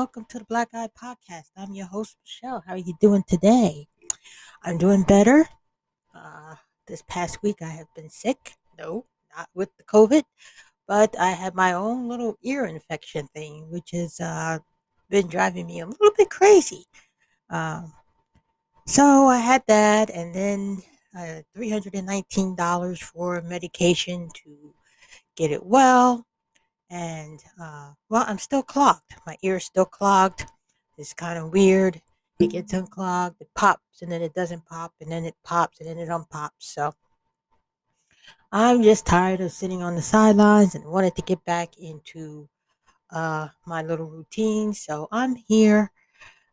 Welcome to the Black Eye Podcast. I'm your host, Michelle. How are you doing today? I'm doing better. Uh, this past week I have been sick. No, not with the COVID, but I had my own little ear infection thing, which has uh, been driving me a little bit crazy. Um, so I had that, and then uh, $319 for medication to get it well and uh, well, I'm still clogged. My ear's still clogged. It's kind of weird. It gets unclogged, it pops, and then it doesn't pop, and then it pops, and then it unpops. So I'm just tired of sitting on the sidelines and wanted to get back into uh, my little routine. So I'm here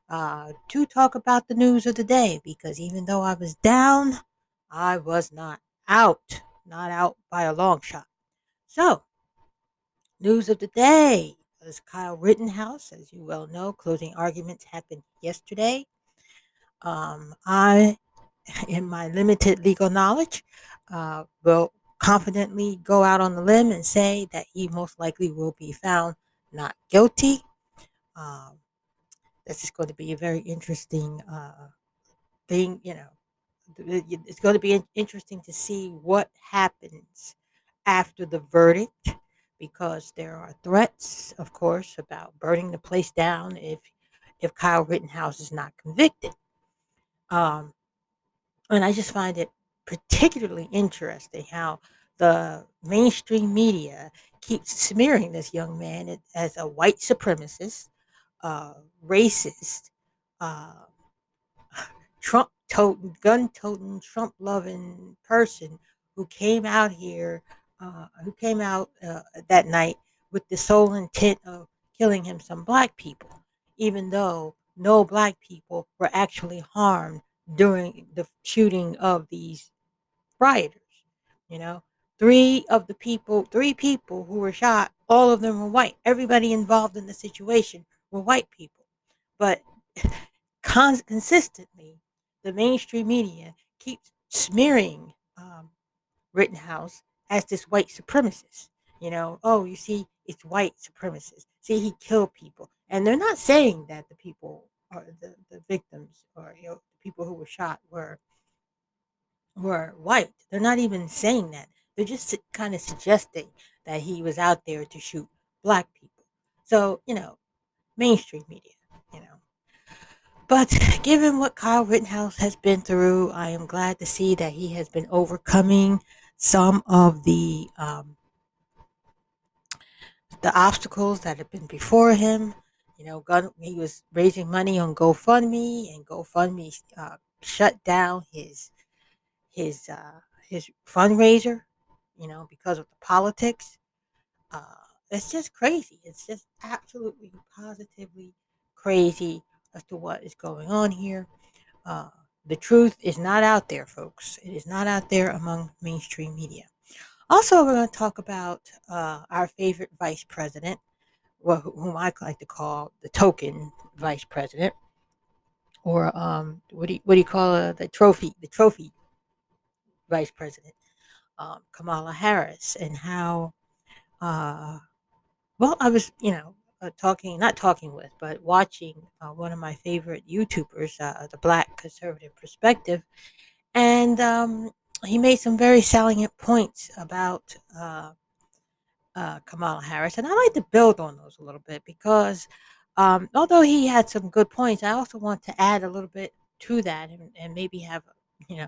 uh, to talk about the news of the day because even though I was down, I was not out, not out by a long shot. So News of the day was Kyle Rittenhouse. As you well know, closing arguments happened yesterday. Um, I, in my limited legal knowledge, uh, will confidently go out on the limb and say that he most likely will be found not guilty. Um, this is going to be a very interesting uh, thing, you know. It's going to be interesting to see what happens after the verdict because there are threats, of course, about burning the place down if if Kyle Rittenhouse is not convicted. Um, and I just find it particularly interesting how the mainstream media keeps smearing this young man as a white supremacist, uh, racist, uh, Trump toting, gun toting, Trump loving person who came out here uh, who came out uh, that night with the sole intent of killing him some black people, even though no black people were actually harmed during the shooting of these rioters. You know, three of the people, three people who were shot, all of them were white. Everybody involved in the situation were white people. But consistently, the mainstream media keeps smearing um, Rittenhouse as this white supremacist. You know, oh, you see, it's white supremacist. See, he killed people. And they're not saying that the people or the, the victims or you know, the people who were shot were were white. They're not even saying that. They're just kind of suggesting that he was out there to shoot black people. So, you know, mainstream media, you know. But given what Kyle Rittenhouse has been through, I am glad to see that he has been overcoming some of the um, the obstacles that have been before him. You know, gun, he was raising money on GoFundMe, and GoFundMe uh, shut down his his uh, his fundraiser. You know, because of the politics. Uh, it's just crazy. It's just absolutely positively crazy as to what is going on here. Uh, the truth is not out there, folks. It is not out there among mainstream media. Also, we're going to talk about uh, our favorite vice president, whom I like to call the token vice president, or um, what do you, what do you call uh, the trophy the trophy vice president, um, Kamala Harris, and how uh, well I was you know uh, talking, not talking with, but watching uh, one of my favorite YouTubers, uh, the Black Conservative Perspective, and um, he made some very salient points about uh, uh, Kamala Harris, and I like to build on those a little bit because um, although he had some good points, I also want to add a little bit to that and, and maybe have you know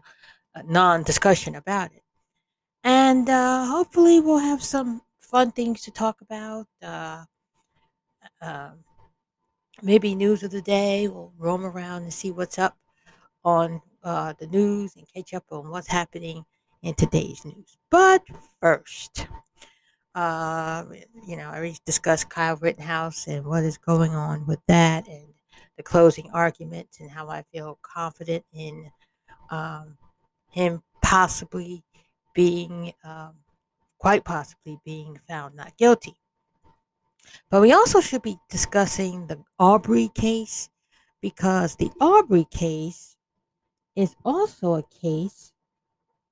a non-discussion about it, and uh, hopefully we'll have some fun things to talk about um, maybe news of the day. We'll roam around and see what's up on uh, the news and catch up on what's happening in today's news. But first, uh, you know, I already discussed Kyle Rittenhouse and what is going on with that and the closing arguments and how I feel confident in um, him possibly being, um, quite possibly being found not guilty. But we also should be discussing the Aubrey case because the Aubrey case is also a case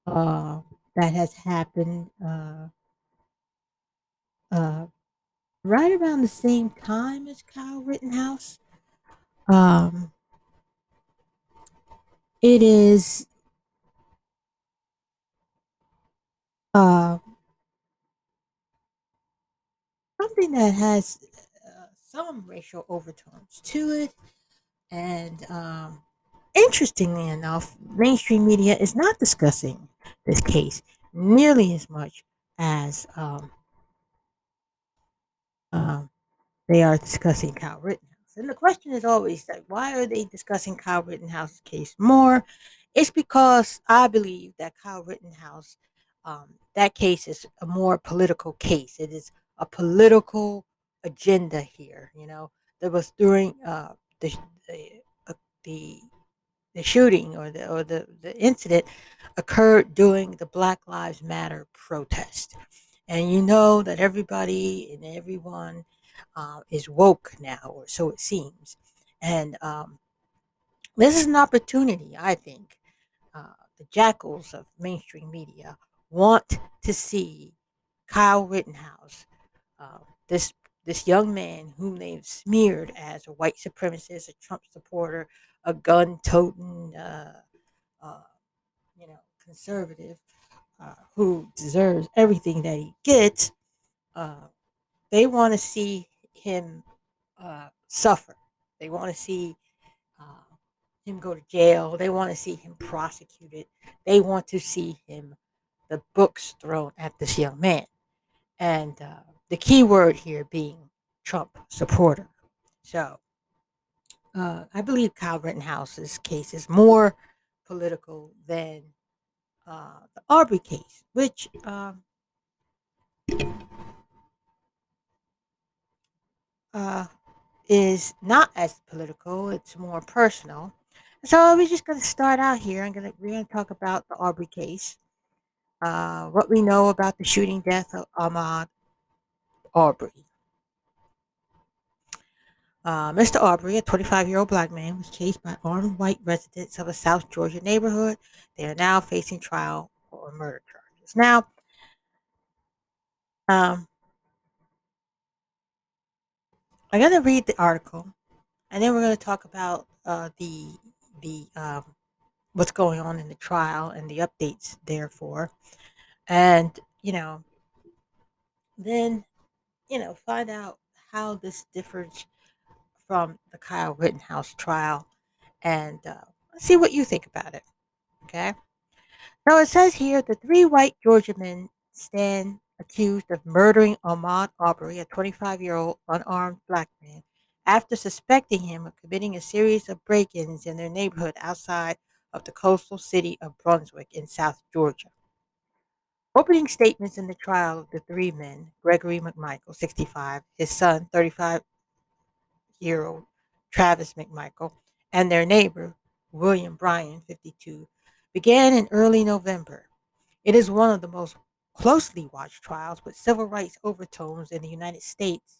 uh, that has happened uh, uh, right around the same time as Kyle Rittenhouse. Um, it is uh, something that has uh, some racial overtones to it. And um, interestingly enough, mainstream media is not discussing this case nearly as much as um, um, they are discussing Kyle Rittenhouse. And the question is always like, why are they discussing Kyle Rittenhouse's case more? It's because I believe that Kyle Rittenhouse, um, that case is a more political case. It is a political agenda here. You know, that was during uh, the the, uh, the the shooting or the or the, the incident occurred during the Black Lives Matter protest. And you know that everybody and everyone uh, is woke now, or so it seems. And um, this is an opportunity, I think. Uh, the jackals of mainstream media want to see Kyle Rittenhouse, uh, this this young man whom they've smeared as a white supremacist, a Trump supporter, a gun toting, uh, uh, you know, conservative uh, who deserves everything that he gets. Uh, they want to see him uh, suffer. They want to see uh, him go to jail. They want to see him prosecuted. They want to see him the books thrown at this young man. And the key word here being Trump supporter. So uh, I believe Kyle Rittenhouse's case is more political than uh, the Arbery case, which um, uh, is not as political. It's more personal. So we're just going to start out here. I'm going to we're going to talk about the Arbery case, uh, what we know about the shooting death of Ahmaud Arbery. Uh, Mr. Aubrey, a 25 year old black man, was chased by armed white residents of a South Georgia neighborhood. They are now facing trial for murder charges. Now, um, I'm going to read the article, and then we're going to talk about uh, the the um, what's going on in the trial and the updates therefore, and you know, then you know, find out how this differs from the Kyle Rittenhouse trial and uh, see what you think about it. Okay. So it says here the three white Georgia men stand accused of murdering Ahmaud Aubrey, a 25 year old unarmed black man, after suspecting him of committing a series of break ins in their neighborhood outside of the coastal city of Brunswick in South Georgia. Opening statements in the trial of the three men, Gregory McMichael, 65, his son, 35 year old Travis McMichael, and their neighbor, William Bryan, 52, began in early November. It is one of the most closely watched trials with civil rights overtones in the United States,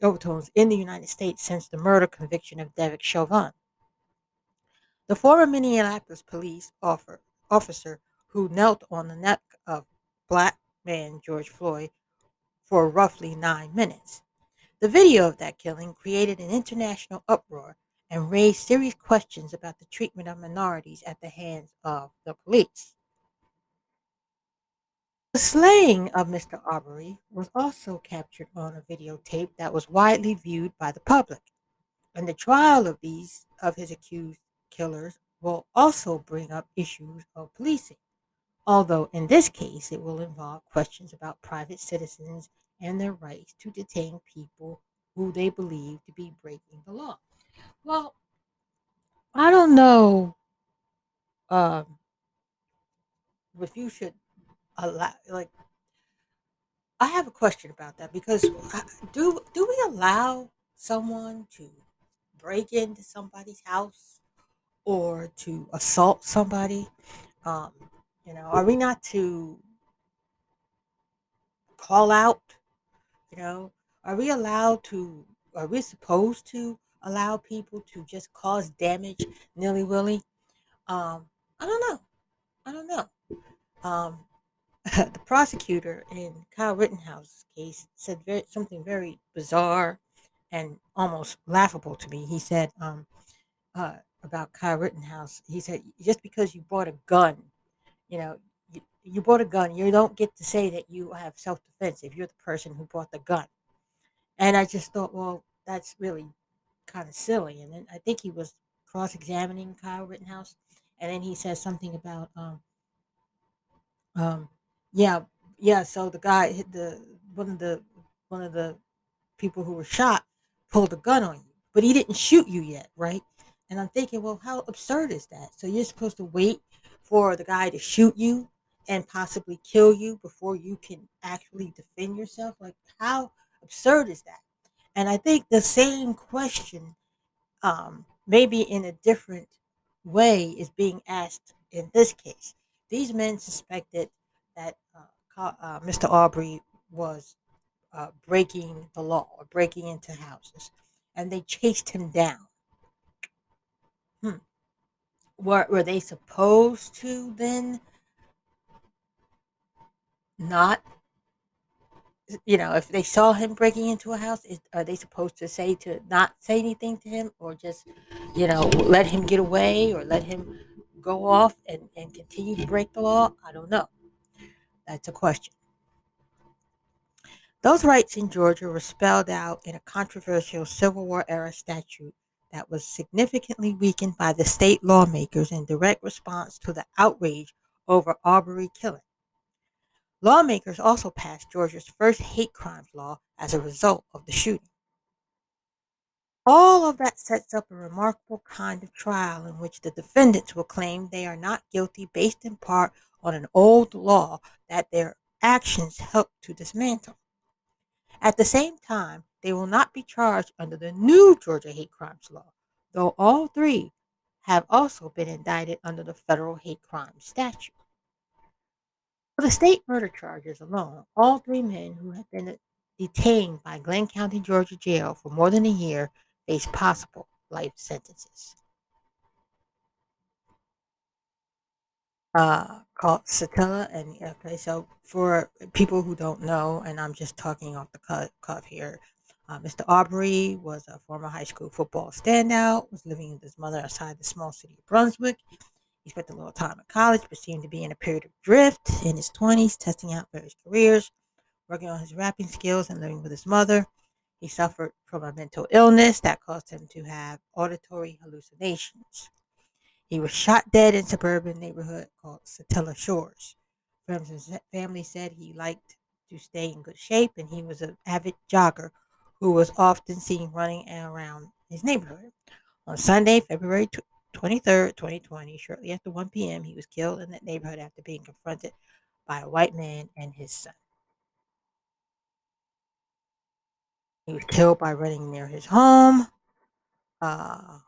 overtones in the United States since the murder conviction of Derek Chauvin. The former Minneapolis police officer who knelt on the black man George Floyd for roughly nine minutes. The video of that killing created an international uproar and raised serious questions about the treatment of minorities at the hands of the police. The slaying of Mr. Arbery was also captured on a videotape that was widely viewed by the public. And the trial of these of his accused killers will also bring up issues of policing. Although in this case it will involve questions about private citizens and their rights to detain people who they believe to be breaking the law. Well, I don't know um, if you should allow, like, I have a question about that because do do we allow someone to break into somebody's house or to assault somebody? Um, you know, are we not to call out you know, are we allowed to, are we supposed to allow people to just cause damage nilly willy? Um, I don't know. I don't know. Um, the prosecutor in Kyle Rittenhouse's case said very, something very bizarre and almost laughable to me. He said um, uh, about Kyle Rittenhouse, he said, just because you bought a gun, you know, you, you bought a gun, you don't get to say that you have self defense if you're the person who bought the gun. And I just thought, well, that's really kind of silly. And then I think he was cross examining Kyle Rittenhouse. And then he says something about, um, um, yeah, yeah. So the guy hit the one of the one of the people who were shot pulled a gun on you, but he didn't shoot you yet, right? And I'm thinking, well, how absurd is that? So you're supposed to wait for the guy to shoot you and possibly kill you before you can actually defend yourself? Like, how absurd is that? And I think the same question, um, maybe in a different way, is being asked in this case. These men suspected that uh, uh, Mr. Aubrey was uh, breaking the law or breaking into houses, and they chased him down. Hmm. Were, were they supposed to then not you know, if they saw him breaking into a house, is, are they supposed to say to not say anything to him or just, you know, let him get away or let him go off and, and continue to break the law? I don't know. That's a question. Those rights in Georgia were spelled out in a controversial Civil War era statute that was significantly weakened by the state lawmakers in direct response to the outrage over Arbery killing. Lawmakers also passed Georgia's first hate crimes law as a result of the shooting. All of that sets up a remarkable kind of trial in which the defendants will claim they are not guilty based in part on an old law that their actions helped to dismantle. At the same time, they will not be charged under the new Georgia hate crimes law, though all three have also been indicted under the federal hate crimes statute. For the state murder charges alone, all three men who have been detained by Glynn County, Georgia jail for more than a year face possible life sentences. Uh, called Satilla, and okay, so for people who don't know, and I'm just talking off the cuff here, uh, Mr. Aubrey was a former high school football standout, was living with his mother outside the small city of Brunswick. He spent a little time at college, but seemed to be in a period of drift in his 20s, testing out various careers, working on his rapping skills, and living with his mother. He suffered from a mental illness that caused him to have auditory hallucinations. He was shot dead in suburban neighborhood called Satilla Shores. Friends and family said he liked to stay in good shape, and he was an avid jogger who was often seen running around his neighborhood. On Sunday, February 23rd, 2020, shortly after 1 p.m., he was killed in that neighborhood after being confronted by a white man and his son. He was killed by running near his home. Uh,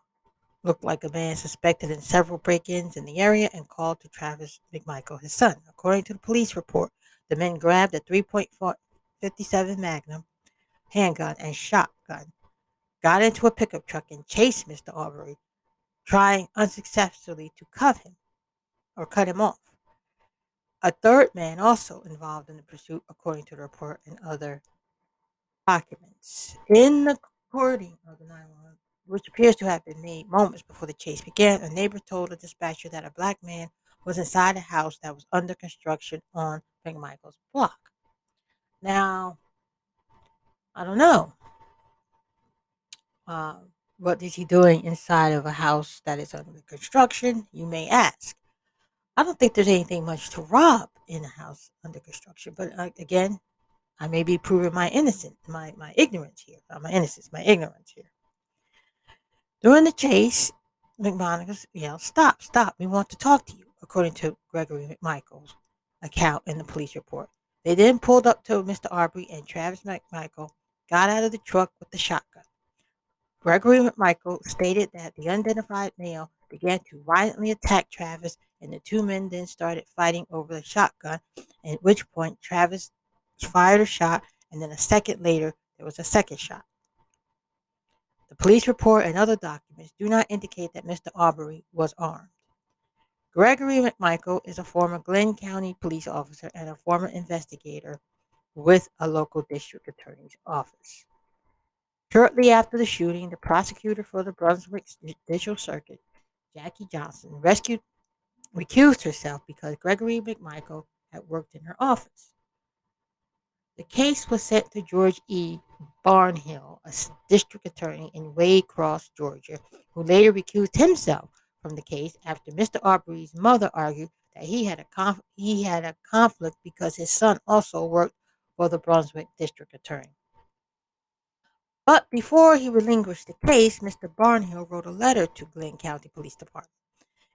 looked like a man suspected in several break ins in the area and called to Travis McMichael, his son. According to the police report, the men grabbed a 3.57 Magnum handgun and shotgun, got into a pickup truck, and chased Mr. Aubrey, trying unsuccessfully to cuff him or cut him off. A third man also involved in the pursuit, according to the report and other documents. In the recording of the 911, which appears to have been made moments before the chase began, a neighbor told a dispatcher that a black man was inside a house that was under construction on McMichael's block. Now, I don't know. Um, what is he doing inside of a house that is under construction? You may ask. I don't think there's anything much to rob in a house under construction, but uh, again, I may be proving my innocence, my, my ignorance here, not my innocence, my ignorance here. During the chase, McMonagle yelled, Stop, stop, we want to talk to you, according to Gregory McMichael's account in the police report. They then pulled up to Mr. Arbery and Travis McMichael got out of the truck with the shotgun. Gregory McMichael stated that the unidentified male began to violently attack Travis, and the two men then started fighting over the shotgun, at which point Travis fired a shot, and then a second later, there was a second shot. The police report and other documents do not indicate that Mr. Aubrey was armed. Gregory McMichael is a former Glynn County police officer and a former investigator with a local district attorney's office. Shortly after the shooting, the prosecutor for the Brunswick Judicial Circuit, Jackie Johnson, rescued, recused herself because Gregory McMichael had worked in her office. The case was sent to George E. Barnhill, a district attorney in Waycross, Georgia, who later recused himself from the case after Mr. Arbery's mother argued that he had a conf- he had a conflict because his son also worked for the Brunswick district attorney. But before he relinquished the case, Mr. Barnhill wrote a letter to Glynn County Police Department.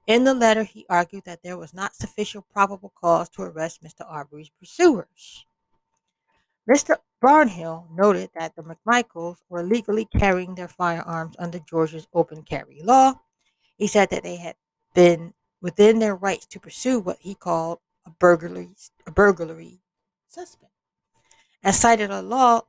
In the letter, he argued that there was not sufficient probable cause to arrest Mr. Arbery's pursuers. Mr. Barnhill noted that the McMichaels were legally carrying their firearms under Georgia's open carry law. He said that they had been within their rights to pursue what he called a burglary, a burglary suspect, and cited a law,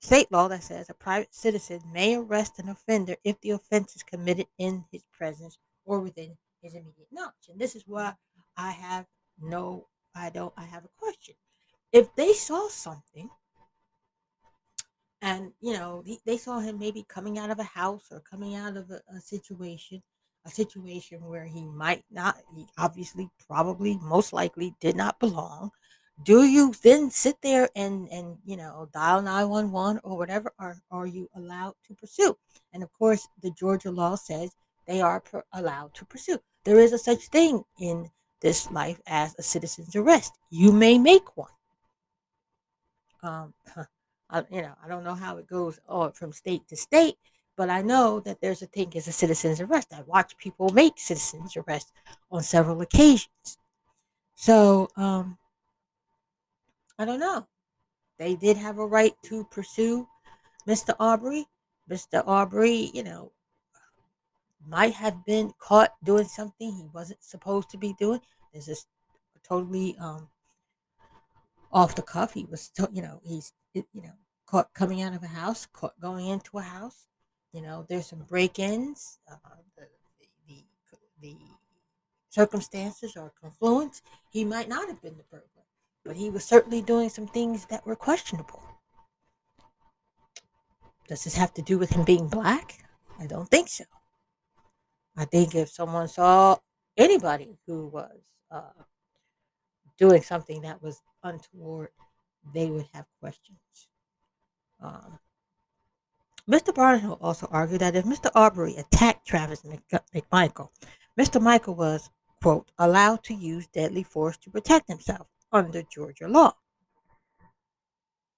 state law that says a private citizen may arrest an offender if the offense is committed in his presence or within his immediate knowledge. And this is why I have no, I don't, I have a question if they saw something and you know they saw him maybe coming out of a house or coming out of a, a, situation a situation where he might not he obviously probably most likely did not belong do you then sit there and and you know dial 911 or whatever or are you allowed to pursue and of course the georgia law says they are per- allowed to pursue there is a such thing in this life as a citizen's arrest you may make one um, I, you know, I don't know how it goes oh, from state to state, but I know that there's a thing as a citizen's arrest. I watch people make citizen's arrest on several occasions. So, um, I don't know. They did have a right to pursue Mr. Aubrey. Mr. Aubrey, you know, might have been caught doing something he wasn't supposed to be doing. This totally um, off the cuff. He was, you know, he's, you know, caught coming out of a house, caught going into a house. You know, there's some break-ins. Uh, the, the, the circumstances or confluence, he might not have been the burglar, but he was certainly doing some things that were questionable. Does this have to do with him being black? I don't think so. I think if someone saw anybody who was uh, doing something that was untoward, they would have questions. Um, Mr. Barnhill also argued that if Mr. Arbery attacked Travis McMichael, Mr. Michael was, quote, allowed to use deadly force to protect himself under Georgia law.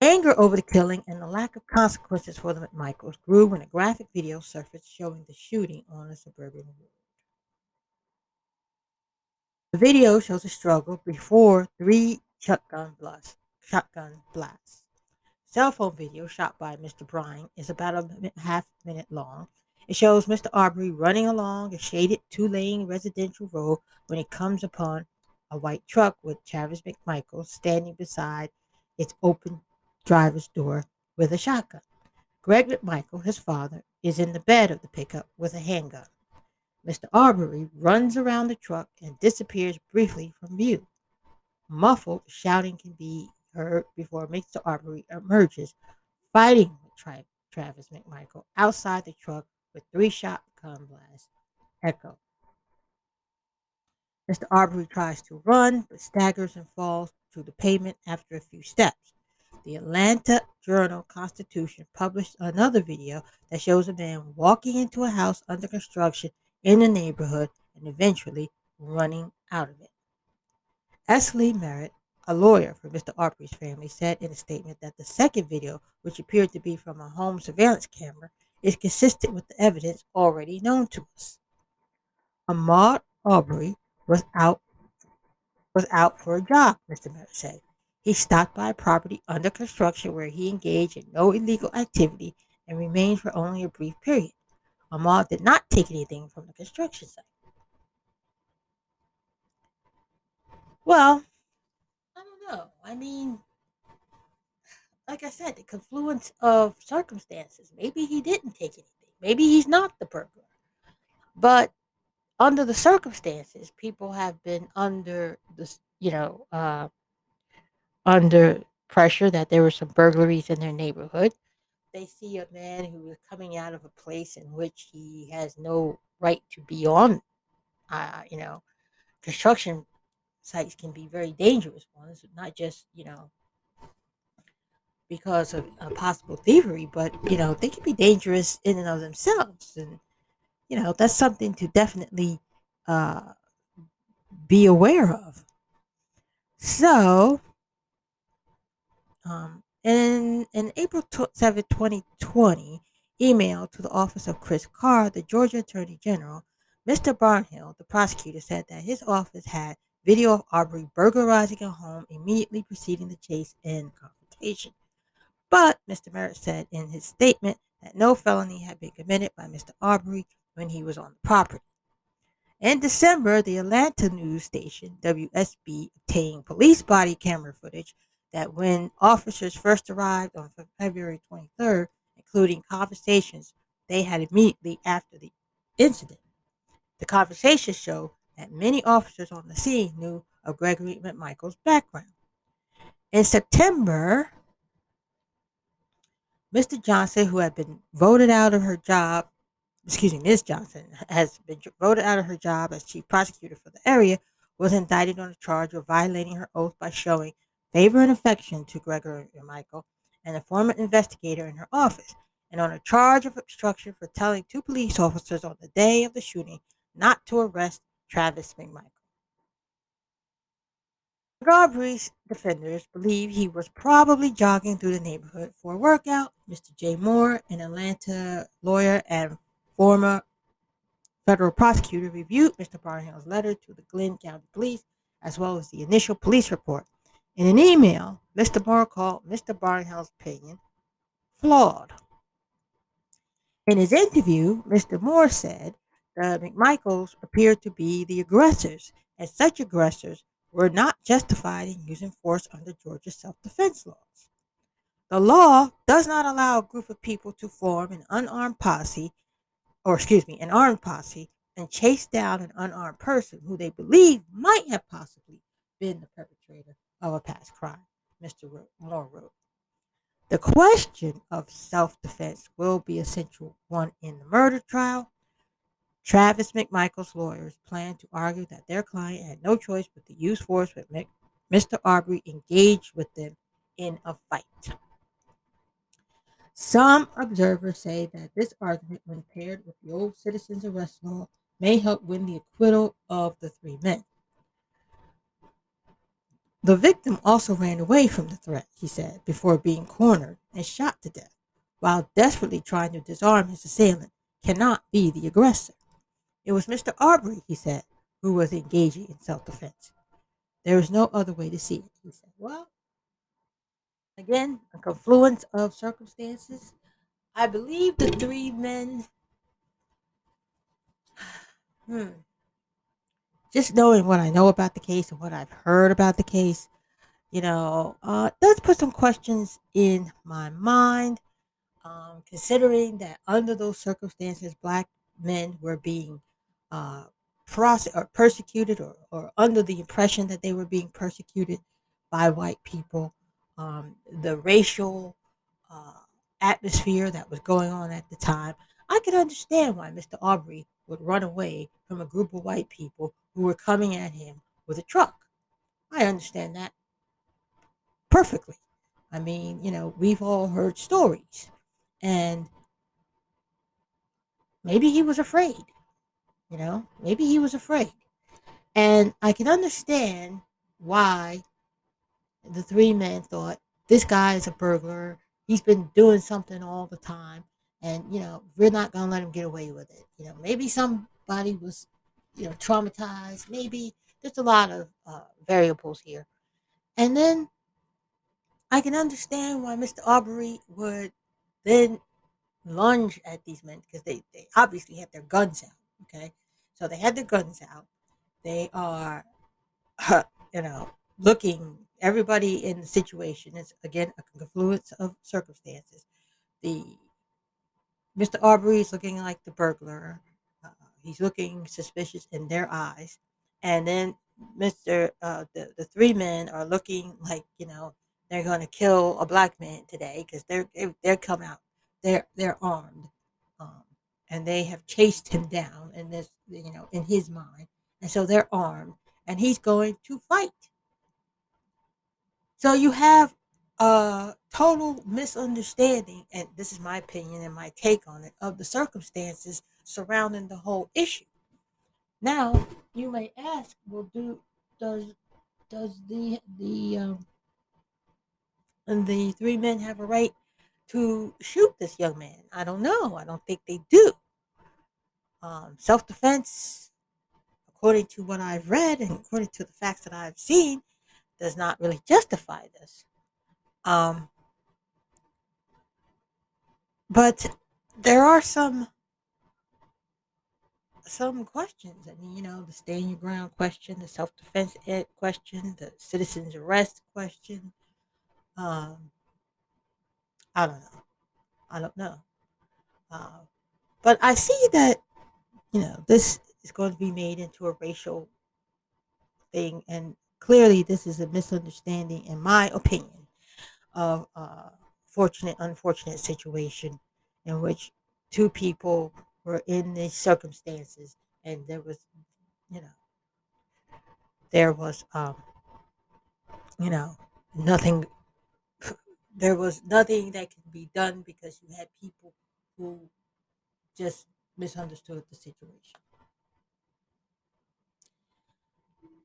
Anger over the killing and the lack of consequences for the McMichaels grew when a graphic video surfaced showing the shooting on a suburban road. The video shows a struggle before three shotgun blasts. Shotgun blasts. Cell phone video shot by Mr. Bryan is about a half minute long. It shows Mr. Arbery running along a shaded two-lane residential road when he comes upon a white truck with Travis McMichael standing beside its open driver's door with a shotgun. Greg McMichael, his father, is in the bed of the pickup with a handgun. Mr. Arbery runs around the truck and disappears briefly from view. Muffled shouting can be heard before Mr. Arbery emerges, fighting with Tra- Travis McMichael outside the truck with three shotgun blasts echo. Mr. Arbery tries to run, but staggers and falls to the pavement after a few steps. The Atlanta Journal Constitution published another video that shows a man walking into a house under construction in the neighborhood and eventually running out of it. S. Lee Merritt, a lawyer for Mr. Arbery's family, said in a statement that the second video, which appeared to be from a home surveillance camera, is consistent with the evidence already known to us. Ahmaud Arbery was out was out for a jog, Mr. Merritt said. He stopped by a property under construction where he engaged in no illegal activity and remained for only a brief period. Ahmaud did not take anything from the construction site. Well, I don't know. I mean, like I said, the confluence of circumstances. Maybe he didn't take anything. Maybe he's not the burglar. But under the circumstances, people have been under this, you know, uh, under pressure that there were some burglaries in their neighborhood. They see a man who is coming out of a place in which he has no right to be on. Uh, you know, construction sites can be very dangerous ones, not just, you know, because of possible thievery, but, you know, they can be dangerous in and of themselves. And, you know, that's something to definitely uh, be aware of. So, um, in, in April 7, 2020, email to the office of Chris Carr, the Georgia Attorney General, Mr. Barnhill, the prosecutor, said that his office had video of Aubrey burglarizing a home immediately preceding the chase and confrontation. But Mr. Merritt said in his statement that no felony had been committed by Mr. Arbery when he was on the property. In December, the Atlanta news station WSB obtained police body camera footage that when officers first arrived on February 23rd, including conversations they had immediately after the incident. The conversations show that many officers on the scene knew of Gregory McMichael's background. In September, Mr. Johnson, who had been voted out of her job, excuse me, Ms. Johnson has been voted out of her job as chief prosecutor for the area, was indicted on a charge of violating her oath by showing favor and affection to Gregory Michael and a former investigator in her office, and on a charge of obstruction for telling two police officers on the day of the shooting not to arrest Travis McMichael. Arbery's defenders believe he was probably jogging through the neighborhood for a workout. Mr. Jay Moore, an Atlanta lawyer and former federal prosecutor, reviewed Mr. Barnhill's letter to the Glynn County Police as well as the initial police report. In an email, Mr. Moore called Mr. Barnhill's opinion flawed. In his interview, Mr. Moore said the McMichaels appeared to be the aggressors, and such aggressors were not justified in using force under Georgia self defense laws. The law does not allow a group of people to form an unarmed posse, or excuse me, an armed posse, and chase down an unarmed person who they believe might have possibly been the perpetrator of a past crime, Mr. Moore wrote. The question of self defense will be a central one in the murder trial. Travis McMichael's lawyers plan to argue that their client had no choice but to use force when Mr. Arbery engaged with them in a fight. Some observers say that this argument, when paired with the old citizens arrest law, may help win the acquittal of the three men. The victim also ran away from the threat, he said, before being cornered and shot to death, while desperately trying to disarm his assailant, cannot be the aggressor. It was Mr. Arbery, he said, who was engaging in self defense. There is no other way to see it, he said. Well, again, a confluence of circumstances. I believe the three men, hmm, just knowing what I know about the case and what I've heard about the case, you know, uh, does put some questions in my mind. Um, considering that under those circumstances, black men were being uh, process or persecuted or, or under the impression that they were being persecuted by white people, um, the racial uh, atmosphere that was going on at the time, I could understand why Mr. Aubrey would run away from a group of white people who were coming at him with a truck. I understand that perfectly. I mean, you know, we've all heard stories. And maybe he was afraid. You know, maybe he was afraid. And I can understand why the three men thought this guy is a burglar. He's been doing something all the time. And, you know, we're not going to let him get away with it. You know, maybe somebody was you know, traumatized. Maybe there's a lot of uh, variables here. And then I can understand why Mr. Aubrey would then lunge at these men because they, they obviously had their guns out. Okay. So they had their guns out. They are, you know, looking, everybody in the situation is, again, a confluence of circumstances. The Mr. Arbery is looking like the burglar he's looking suspicious in their eyes, and then Mister uh, the the three men are looking like you know they're going to kill a black man today because they're they, they're come out they're they're armed, um, and they have chased him down in this you know in his mind, and so they're armed, and he's going to fight. So you have a total misunderstanding, and this is my opinion and my take on it, of the circumstances surrounding the whole issue. Now, you may ask, well, do does does the the um, the three men have a right to shoot this young man? I don't know. I don't think they do. Um, Self defense, according to what I've read and according to the facts that I've seen, does not really justify this. Um, but there are some some questions. I mean, you know, the stand your ground question, the self defense question, the citizen's arrest question. Um, I don't know. I don't know. Uh, but I see that, you know, this is going to be made into a racial thing. And clearly, this is a misunderstanding, in my opinion, of a fortunate, unfortunate situation in which two people were in these circumstances and there was you know there was um you know nothing there was nothing that could be done because you had people who just misunderstood the situation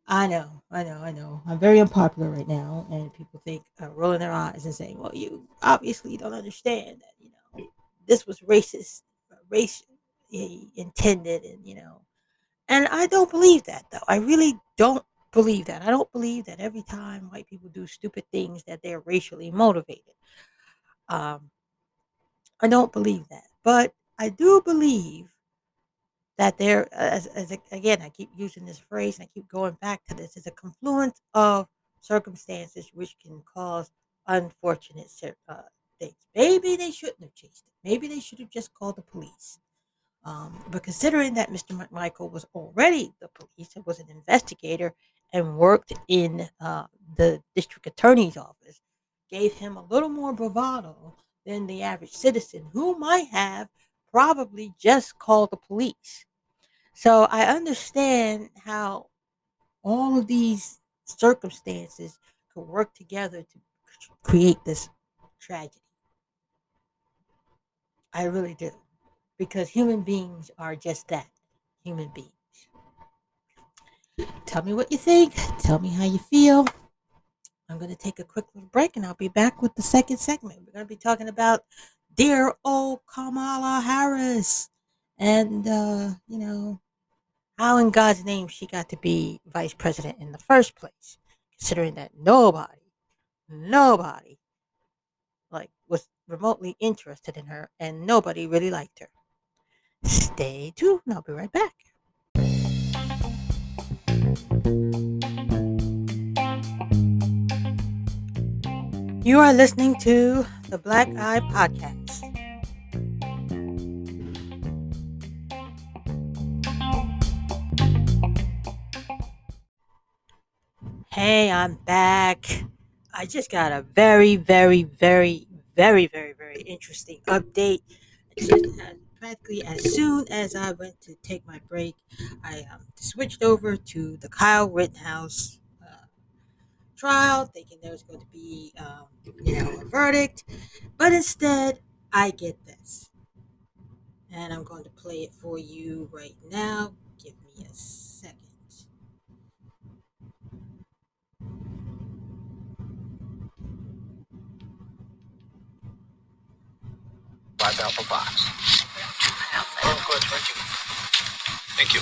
I know, I know, I know. I'm very unpopular right now, and people think, uh, rolling their eyes and saying, "Well, you obviously don't understand that. You know, this was racist, race intended and you know and i don't believe that though i really don't believe that i don't believe that every time white people do stupid things that they're racially motivated um i don't believe that but i do believe that there as, as again i keep using this phrase and i keep going back to this is a confluence of circumstances which can cause unfortunate uh, things maybe they shouldn't have chased it maybe they should have just called the police um, but considering that Mr. McMichael was already the police, was an investigator, and worked in uh, the district attorney's office, gave him a little more bravado than the average citizen who might have probably just called the police. So I understand how all of these circumstances could work together to create this tragedy. I really do because human beings are just that human beings. Tell me what you think. Tell me how you feel. I'm going to take a quick little break and I'll be back with the second segment. We're going to be talking about dear old Kamala Harris and, uh, you know, how in God's name she got to be vice president in the first place, considering that nobody, nobody, like, was remotely interested in her and nobody really liked her. Stay tuned. I'll be right back. You are listening to the Black Eye Podcast. Hey, I'm back. I just got a very, very, very, very, very, very interesting update. Just practically as soon as I went to take my break, I um, switched over to the Kyle Rittenhouse trial, thinking there was going to be, um, you know, a verdict. But instead, I get this. And I'm going to play it for you right now. Give me a second. Five. Oh, good. Thank you. Thank you.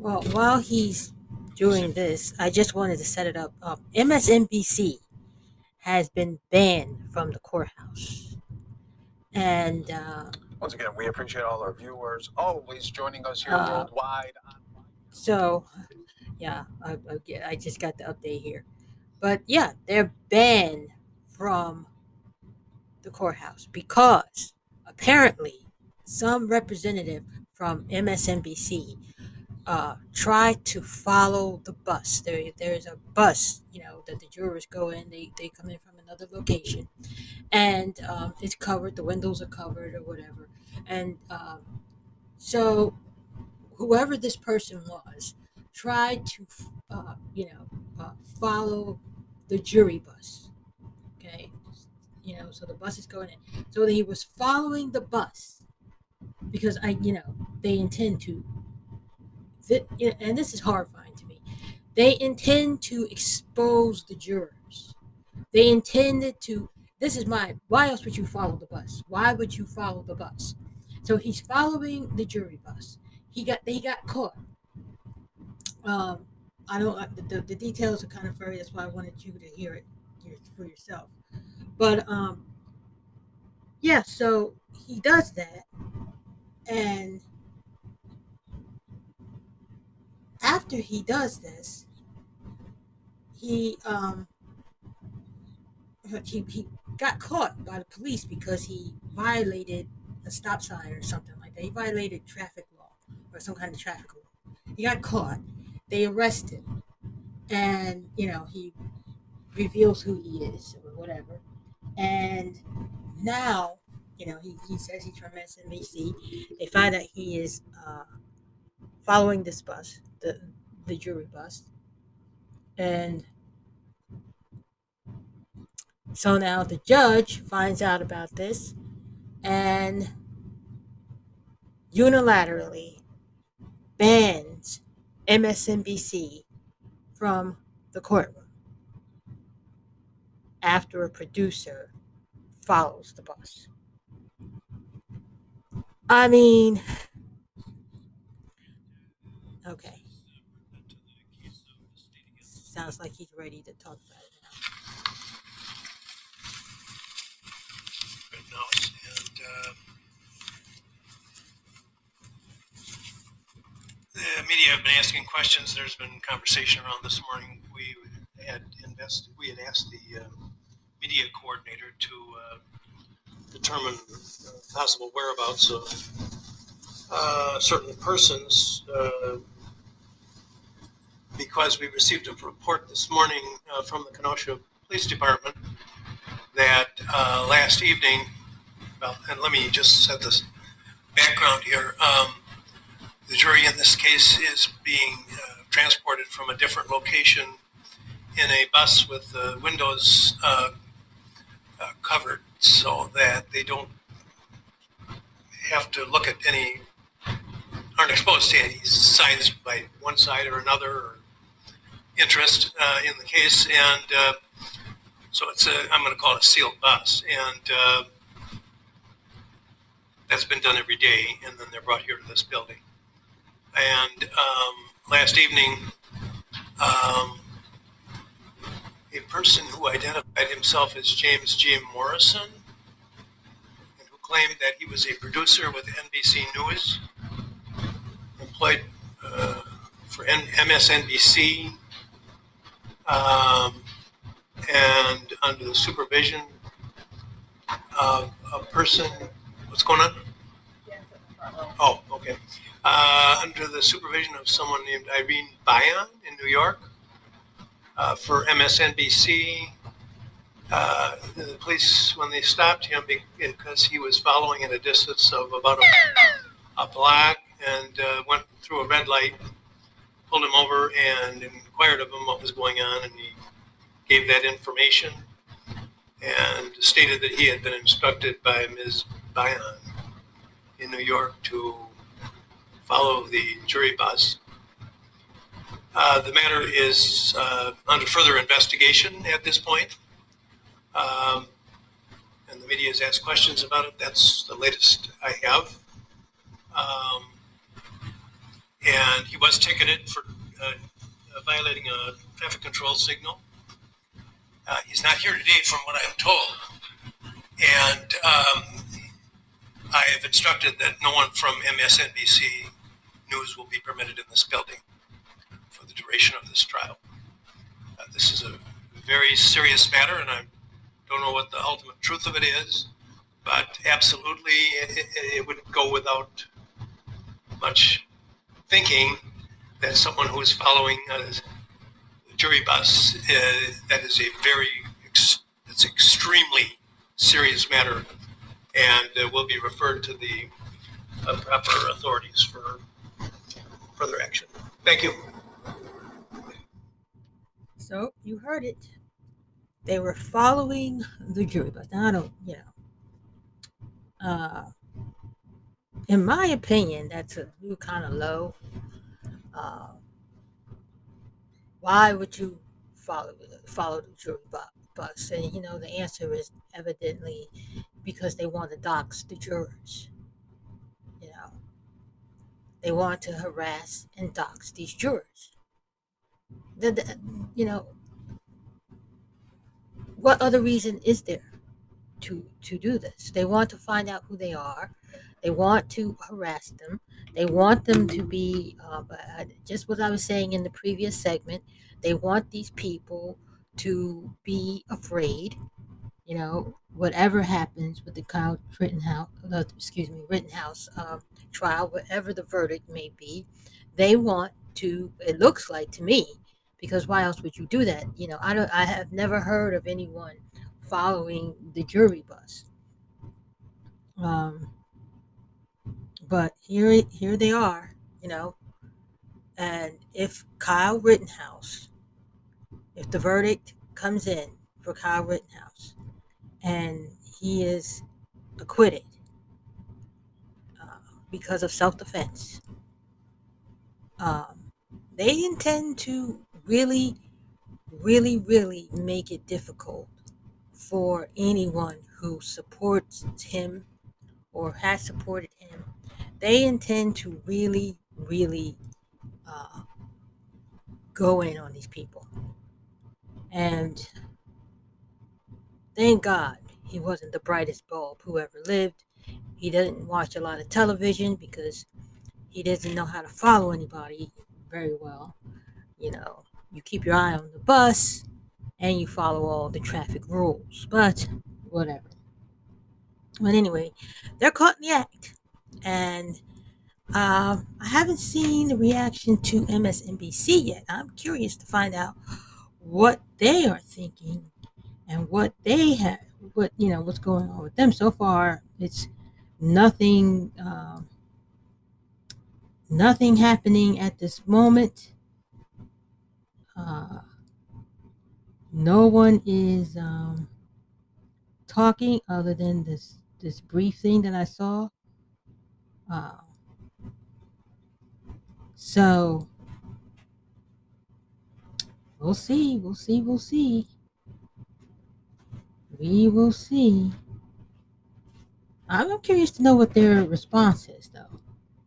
Well, while he's doing this, I just wanted to set it up. Um, MSNBC has been banned from the courthouse. And uh, Once again, we appreciate all our viewers always joining us here Uh, worldwide. so, yeah, I, I, I just got the update here. But yeah, they're banned from the courthouse because apparently some representative from MSNBC uh, tried to follow the bus. There, there's a bus, you know, that the jurors go in. They, they come in from another location, and um, it's covered. The windows are covered or whatever. And um, so, whoever this person was tried to, uh, you know, uh, follow the jury bus. Okay, you know, so the bus is going in. So he was following the bus because I, you know, they intend to. And this is horrifying to me. They intend to expose the jurors. They intended to. This is my. Why else would you follow the bus? Why would you follow the bus? So he's following the jury bus. He got. They got caught. Um, I don't. The, the, the details are kind of furry. That's why I wanted you to hear it for yourself. But um, yeah. So he does that, and after he does this, he um, he, he got caught by the police because he violated a stop sign or something like that. He violated traffic law or some kind of traffic law. He got caught. They arrested him, and you know he reveals who he is or whatever. And now, you know, he, he says he's from SMBC. They find that he is uh, following this bus, the the jury bus, and so now the judge finds out about this and unilaterally bans MSNBC from the courtroom after a producer follows the bus. I mean, okay. Sounds like he's ready to talk about it now. And uh, the media have been asking questions. There's been conversation around this morning. We had invest, we had asked the uh, media coordinator to uh, determine possible whereabouts of uh, certain persons uh, because we received a report this morning uh, from the Kenosha Police Department that uh, last evening, well, and let me just set this background here. Um, the jury in this case is being uh, transported from a different location in a bus with the windows uh, uh, covered so that they don't have to look at any, aren't exposed to any signs by one side or another or interest uh, in the case. And uh, so it's a, I'm going to call it a sealed bus. And uh, that's been done every day. And then they're brought here to this building. And um, last evening, um, a person who identified himself as James J. Morrison and who claimed that he was a producer with NBC News, employed uh, for N- MSNBC, um, and under the supervision of a person, what's going on? Oh, okay. Uh, under the supervision of someone named Irene Byon in New York uh, for MSNBC. Uh, the police, when they stopped him because he was following at a distance of about a, a block and uh, went through a red light, pulled him over and inquired of him what was going on, and he gave that information and stated that he had been instructed by Ms. Byon in New York to follow the jury bus. Uh, the matter is uh, under further investigation at this point. Um, and the media has asked questions about it. That's the latest I have. Um, and he was ticketed for uh, violating a traffic control signal. Uh, he's not here today, from what I'm told. And um, I have instructed that no one from MSNBC News will be permitted in this building for the duration of this trial. Uh, this is a very serious matter, and I don't know what the ultimate truth of it is, but absolutely it, it, it would go without much thinking that someone who is following a jury bus, uh, that is a very, it's extremely serious matter and uh, will be referred to the uh, proper authorities for further action. Thank you. So you heard it. They were following the jury bus. Now I don't, you know. Uh, in my opinion, that's a little kind of low. Uh, why would you follow follow the jury bu- bus? And you know the answer is evidently because they want to dox the jurors. You know, they want to harass and dox these jurors. The, the, you know, what other reason is there to to do this? They want to find out who they are. They want to harass them. They want them to be uh, just what I was saying in the previous segment. They want these people to be afraid. You know, whatever happens with the Kyle Rittenhouse, uh, excuse me, Rittenhouse uh, trial, whatever the verdict may be, they want to. It looks like to me, because why else would you do that? You know, I don't. I have never heard of anyone following the jury bus. Um, but here, here they are. You know, and if Kyle Rittenhouse, if the verdict comes in for Kyle Rittenhouse, and he is acquitted uh, because of self defense. Um, they intend to really, really, really make it difficult for anyone who supports him or has supported him. They intend to really, really uh, go in on these people. And Thank God he wasn't the brightest bulb who ever lived. He didn't watch a lot of television because he doesn't know how to follow anybody very well. You know, you keep your eye on the bus and you follow all the traffic rules, but whatever. But anyway, they're caught in the act. And um, I haven't seen the reaction to MSNBC yet. I'm curious to find out what they are thinking and what they have, what you know, what's going on with them so far. It's nothing, um, nothing happening at this moment. Uh, no one is um, talking other than this this brief thing that I saw. So we'll see, we'll see, we'll see. We will see. I'm curious to know what their response is, though.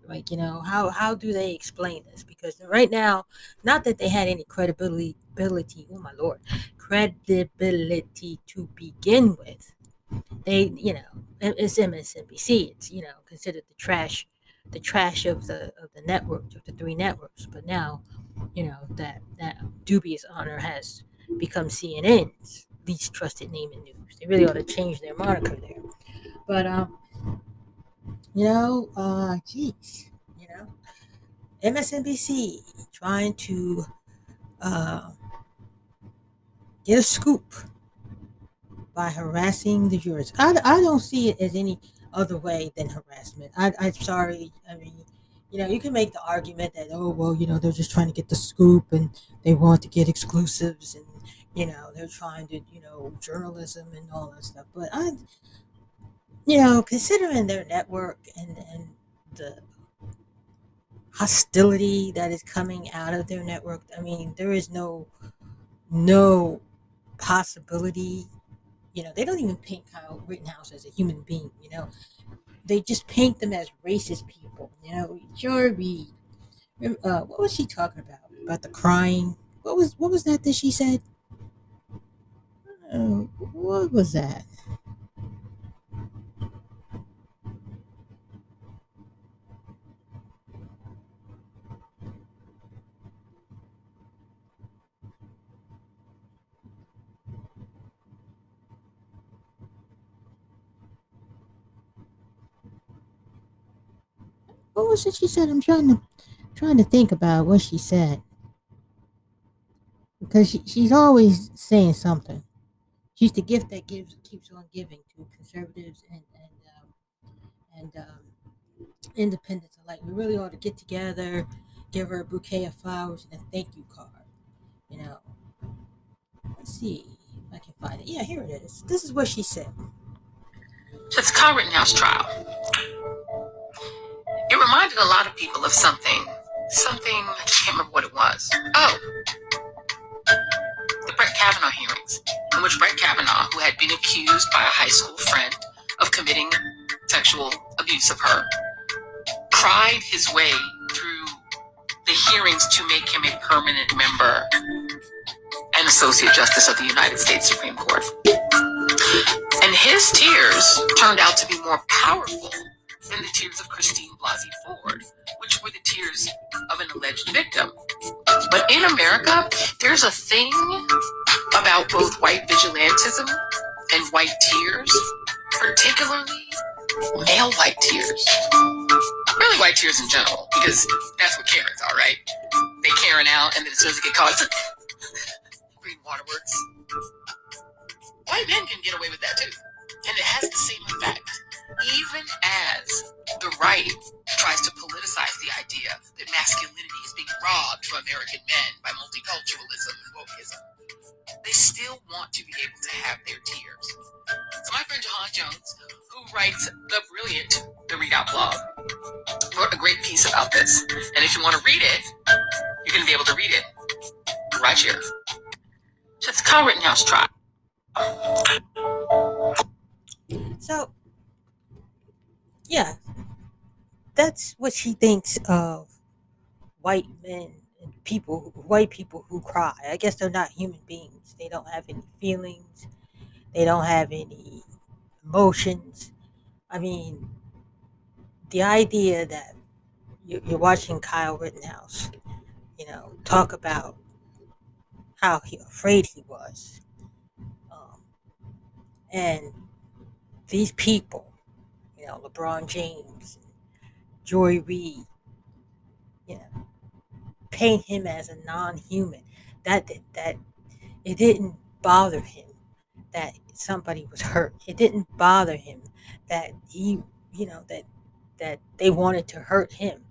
Like, you know, how how do they explain this? Because right now, not that they had any credibility, oh my lord, credibility to begin with. They, you know, it's MSNBC. It's you know considered the trash, the trash of the of the network of the three networks. But now, you know that that dubious honor has become CNN's least trusted name in news. They really ought to change their moniker there. But um, you know, uh, geez, you know, MSNBC trying to uh, get a scoop by harassing the jurors. I, I don't see it as any other way than harassment. I, I'm sorry. I mean, you know, you can make the argument that, oh, well, you know, they're just trying to get the scoop and they want to get exclusives and you know they're trying to you know journalism and all that stuff but i you know considering their network and and the hostility that is coming out of their network i mean there is no no possibility you know they don't even paint kyle rittenhouse as a human being you know. They just paint them as racist people you know. Reid uh, what was she talking about? About the crying? What was what was that that she said? Uh, what was that? What was it she said? I'm trying to trying to think about what she said because she, she's always saying something. She's the gift that gives keeps on giving to conservatives and and um, and um, independents alike. We really ought to get together, give her a bouquet of flowers and a thank you card. You know. Let's see if I can find it. Yeah, here it is. This is what she said. It's Kyle Rittenhouse trial. Reminded a lot of people of something. Something, I just can't remember what it was. Oh, the Brett Kavanaugh hearings, in which Brett Kavanaugh, who had been accused by a high school friend of committing sexual abuse of her, cried his way through the hearings to make him a permanent member and Associate Justice of the United States Supreme Court. And his tears turned out to be more powerful than the tears of Christine Blasey Ford, which were the tears of an alleged victim. But in America, there's a thing about both white vigilantism and white tears, particularly male white tears. Really white tears in general, because that's what Karens are, right? They Karen out, and then as soon as get caught, green waterworks. White men can get away with that too. And it has the same effect. Even as the right tries to politicize the idea that masculinity is being robbed from American men by multiculturalism and wokeism, they still want to be able to have their tears. So my friend Ja'han Jones, who writes the brilliant The ReidOut blog, wrote a great piece about this. And if you want to read it, you're going to be able to read it right here. So it's Kyle Rittenhouse trial. So, yeah, that's what she thinks of white men and people, white people who cry. I guess they're not human beings. They don't have any feelings. They don't have any emotions. I mean, the idea that you- you're watching Kyle Rittenhouse, you know, talk about how he, afraid he was, um, and these people, you know, LeBron James, Joy Reid, you know, paint him as a non-human. That that it didn't bother him that somebody was hurt. It didn't bother him that he, you know, that that they wanted to hurt him.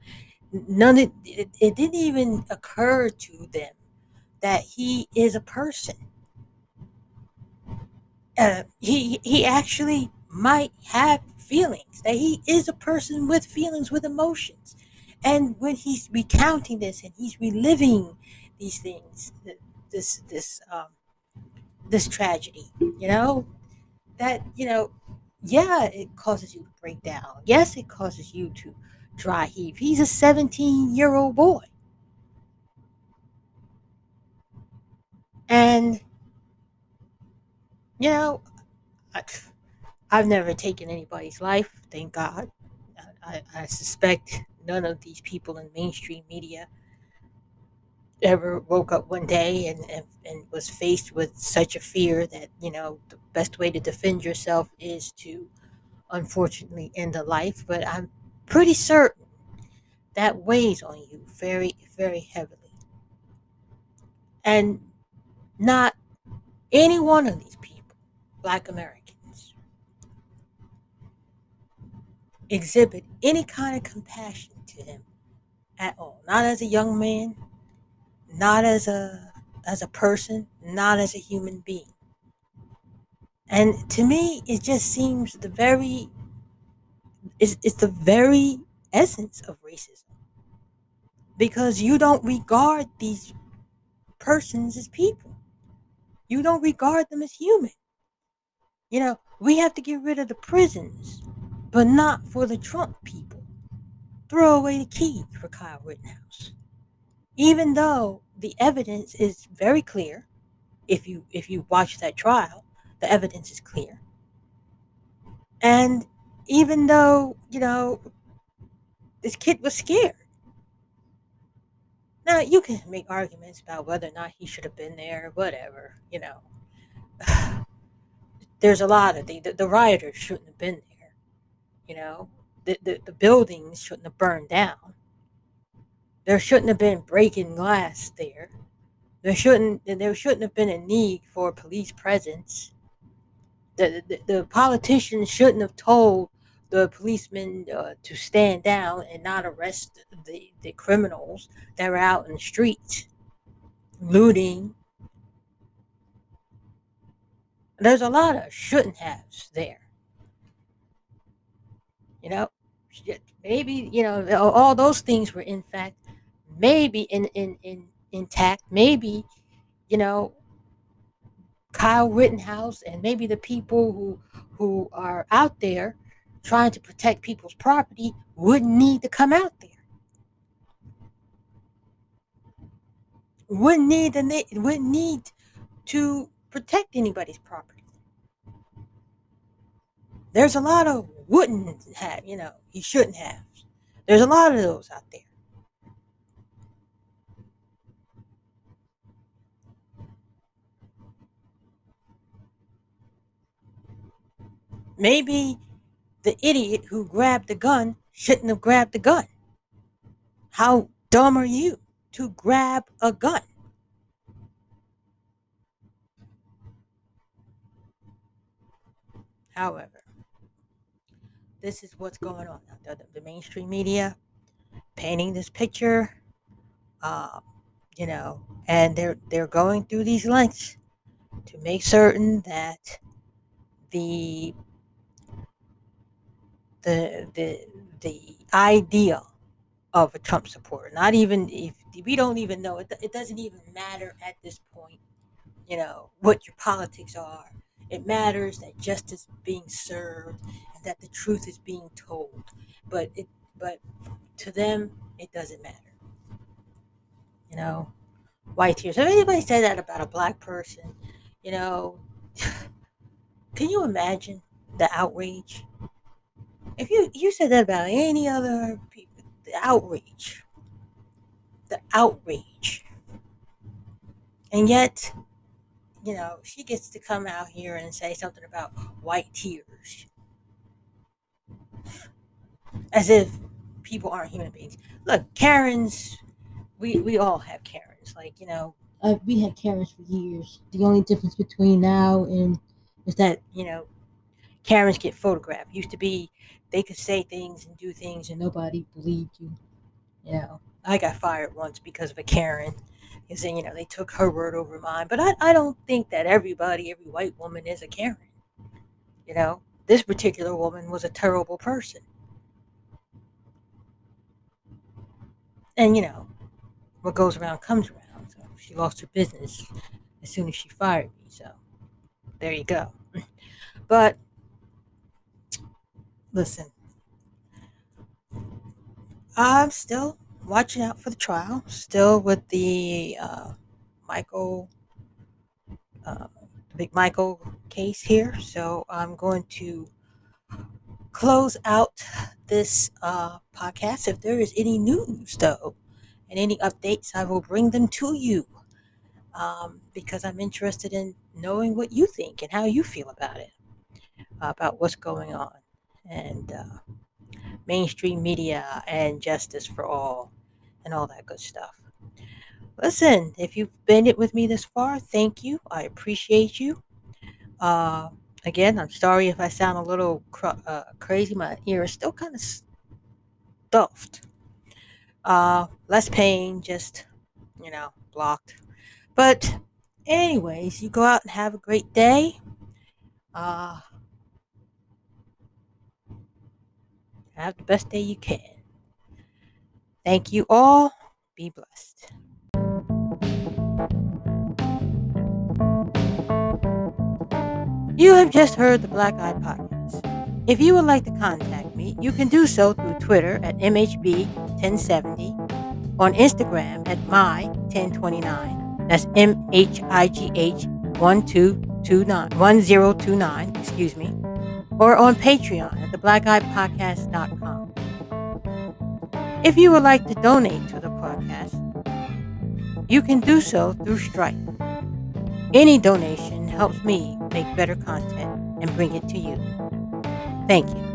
None it, it didn't even occur to them that he is a person. Uh, he he actually might have feelings. That he is a person with feelings, with emotions. And when he's recounting this and he's reliving these things, this this um, this tragedy, you know, that you know, yeah, it causes you to break down. Yes, it causes you to dry heave. He's a 17 year old boy. And, you know, I, I've never taken anybody's life, thank God. I, I suspect none of these people in mainstream media ever woke up one day and, and, and was faced with such a fear that, you know, the best way to defend yourself is to unfortunately end a life. But I'm pretty certain that weighs on you very, very heavily. And not any one of these people, black Americans, exhibit any kind of compassion to him at all. Not as a young man, not as a as a person, not as a human being. And to me, it just seems the very it's, it's the very essence of racism. Because you don't regard these persons as people. You don't regard them as human. You know, we have to get rid of the prisons, but not for the Trump people. Throw away the key for Kyle Rittenhouse. Even though the evidence is very clear, if you if you watch that trial, The evidence is clear. And even though, you know, this kid was scared. Now, you can make arguments about whether or not he should have been there, whatever, you know. There's a lot of the, the, the rioters shouldn't have been there, you know. The, the, the buildings shouldn't have burned down. There shouldn't have been breaking glass there. There shouldn't there shouldn't have been a need for police presence. The, the, the politicians shouldn't have told the policemen uh, to stand down and not arrest the, the criminals that were out in the streets looting. There's a lot of shouldn't haves there. You know, maybe, you know, all those things were in fact maybe in, in, in intact. Maybe, you know, Kyle Rittenhouse and maybe the people who who are out there trying to protect people's property wouldn't need to come out there. Wouldn't need the wouldn't need to protect anybody's property. There's a lot of wouldn't have, you know, he shouldn't have. There's a lot of those out there. Maybe the idiot who grabbed the gun shouldn't have grabbed the gun. How dumb are you to grab a gun? However, this is what's going on. The, the mainstream media painting this picture, uh, you know, and they're they're going through these lengths to make certain that the the the the idea of a Trump supporter. Not even if we don't even know it. It doesn't even matter at this point. You know what your politics are. It matters that justice being served and that the truth is being told. But it but to them it doesn't matter. You know, white tears. If anybody said that about a black person, you know, can you imagine the outrage? if you you said that about any other people, the outrage, the outrage, and yet, you know, she gets to come out here and say something about white tears, as if people aren't human beings. Look, Karens, we we all have Karens. Like you know, uh, we had Karens for years. The only difference between now and is that you know Karens get photographed. Used to be they could say things and do things and nobody believed you. You know, I got fired once because of a Karen. Because then, you know, they took her word over mine. But I, I don't think that everybody, every white woman is a Karen. You know, this particular woman was a terrible person. And, you know, what goes around comes around. So she lost her business as soon as she fired me. So there you go. But listen, I'm still watching out for the trial, still with the uh, Michael, uh, the big Michael case here. So I'm going to close out this uh, podcast. If there is any news, though, and any updates, I will bring them to you um, because I'm interested in knowing what you think and how you feel about it, about what's going on and uh, mainstream media and justice for all and all that good stuff. Listen, if you've been it with me this far, thank you. I appreciate you. Uh, again, I'm sorry if I sound a little cr- uh, crazy. My ear is still kind of stuffed. Uh, less pain, just, you know, blocked. But, anyways, you go out and have a great day. Uh, Have the best day you can. Thank you all. Be blessed. You have just heard the Black Eye Podcast. If you would like to contact me, you can do so through Twitter at MHB1070, on Instagram at My1029. That's M H I G H 12 29 1029, excuse me, or on Patreon at theblackeyepodcast.com. If you would like to donate to the podcast, you can do so through Stripe. Any donation helps me make better content and bring it to you. Thank you.